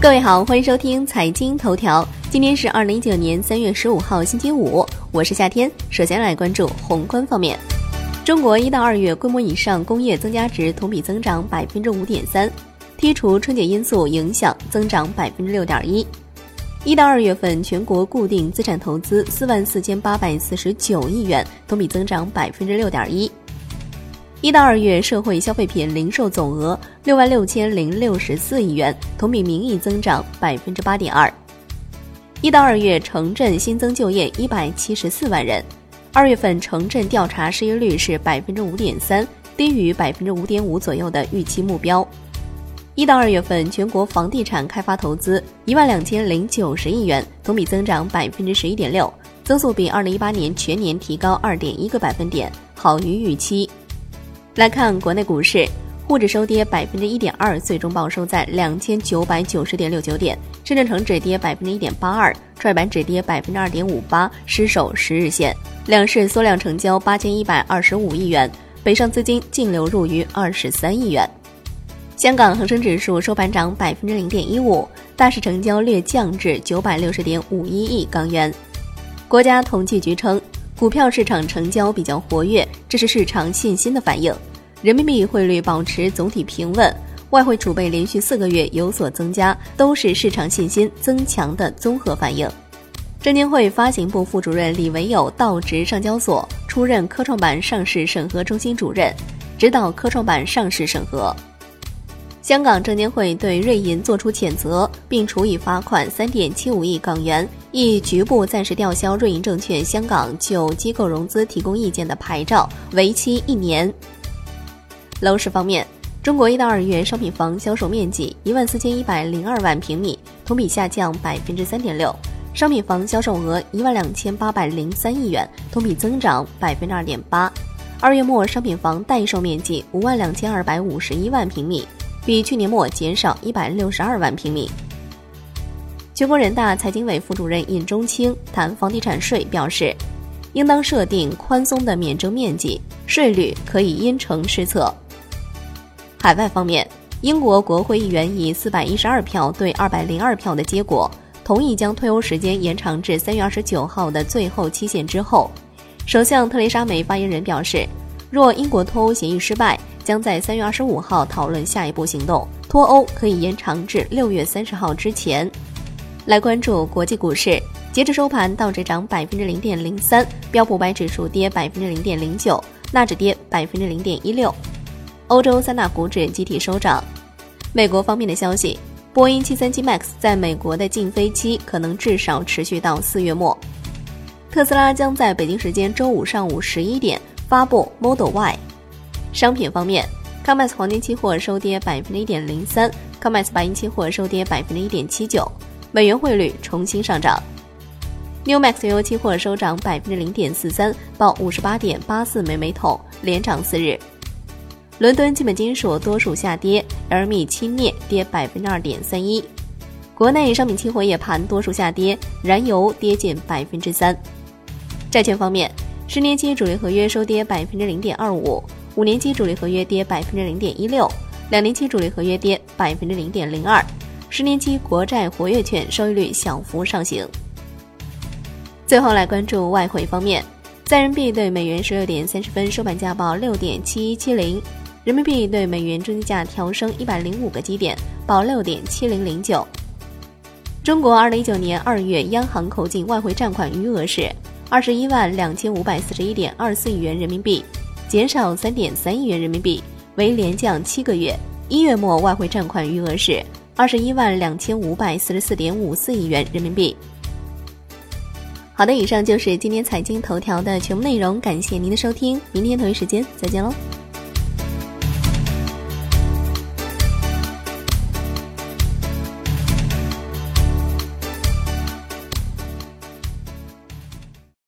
各位好，欢迎收听财经头条。今天是二零一九年三月十五号，星期五，我是夏天。首先来关注宏观方面，中国一到二月规模以上工业增加值同比增长百分之五点三，剔除春节因素影响，增长百分之六点一。一到二月份，全国固定资产投资四万四千八百四十九亿元，同比增长百分之六点一。一到二月，社会消费品零售总额六万六千零六十四亿元，同比名义增长百分之八点二。一到二月，城镇新增就业一百七十四万人。二月份城镇调查失业率是百分之五点三，低于百分之五点五左右的预期目标。一到二月份，全国房地产开发投资一万两千零九十亿元，同比增长百分之十一点六，增速比二零一八年全年提高二点一个百分点，好于预期。来看国内股市，沪指收跌百分之一点二，最终报收在两千九百九十点六九点；深圳成指跌百分之一点八二，创业板指跌百分之二点五八，失守十日线。两市缩量成交八千一百二十五亿元，北上资金净流入逾二十三亿元。香港恒生指数收盘涨百分之零点一五，大市成交略降至九百六十点五一亿港元。国家统计局称。股票市场成交比较活跃，这是市场信心的反应。人民币汇率保持总体平稳，外汇储备连续四个月有所增加，都是市场信心增强的综合反应。证监会发行部副主任李维友到职上交所，出任科创板上市审核中心主任，指导科创板上市审核。香港证监会对瑞银作出谴责，并处以罚款三点七五亿港元，亦局部暂时吊销瑞银证券香港就机构融资提供意见的牌照，为期一年。楼市方面，中国一到二月商品房销售面积一万四千一百零二万平米，同比下降百分之三点六；商品房销售额一万两千八百零三亿元，同比增长百分之二点八。二月末商品房待售面积五万两千二百五十一万平米。比去年末减少一百六十二万平米。全国人大财经委副主任尹中清谈房地产税表示，应当设定宽松的免征面积，税率可以因城施策。海外方面，英国国会议员以四百一十二票对二百零二票的结果，同意将退欧时间延长至三月二十九号的最后期限之后。首相特蕾莎梅发言人表示，若英国脱欧协议失败，将在三月二十五号讨论下一步行动，脱欧可以延长至六月三十号之前。来关注国际股市，截至收盘，道指涨百分之零点零三，标普白指数跌百分之零点零九，纳指跌百分之零点一六。欧洲三大股指集体收涨。美国方面的消息，波音七三七 MAX 在美国的禁飞期可能至少持续到四月末。特斯拉将在北京时间周五上午十一点发布 Model Y。商品方面，COMEX 黄金期货收跌百分之一点零三，COMEX 白银期货收跌百分之一点七九，美元汇率重新上涨。Newmax 原油期货收涨百分之零点四三，报五十八点八四美桶，连涨四日。伦敦基本金属多数下跌，LME 轻镍跌百分之二点三一。国内商品期货夜盘多数下跌，燃油跌近百分之三。债券方面，十年期主力合约收跌百分之零点二五。五年期主力合约跌百分之零点一六，两年期主力合约跌百分之零点零二，十年期国债活跃券收益率小幅上行。最后来关注外汇方面，在人民币对美元十六点三十分收盘价报六点七一七零，人民币对美元中间价调升一百零五个基点，报六点七零零九。中国二零一九年二月央行口径外汇占款余额是二十一万两千五百四十一点二四亿元人民币。减少三点三亿元人民币，为连降七个月。一月末外汇占款余额是二十一万两千五百四十四点五四亿元人民币。好的，以上就是今天财经头条的全部内容，感谢您的收听，明天同一时间再见喽。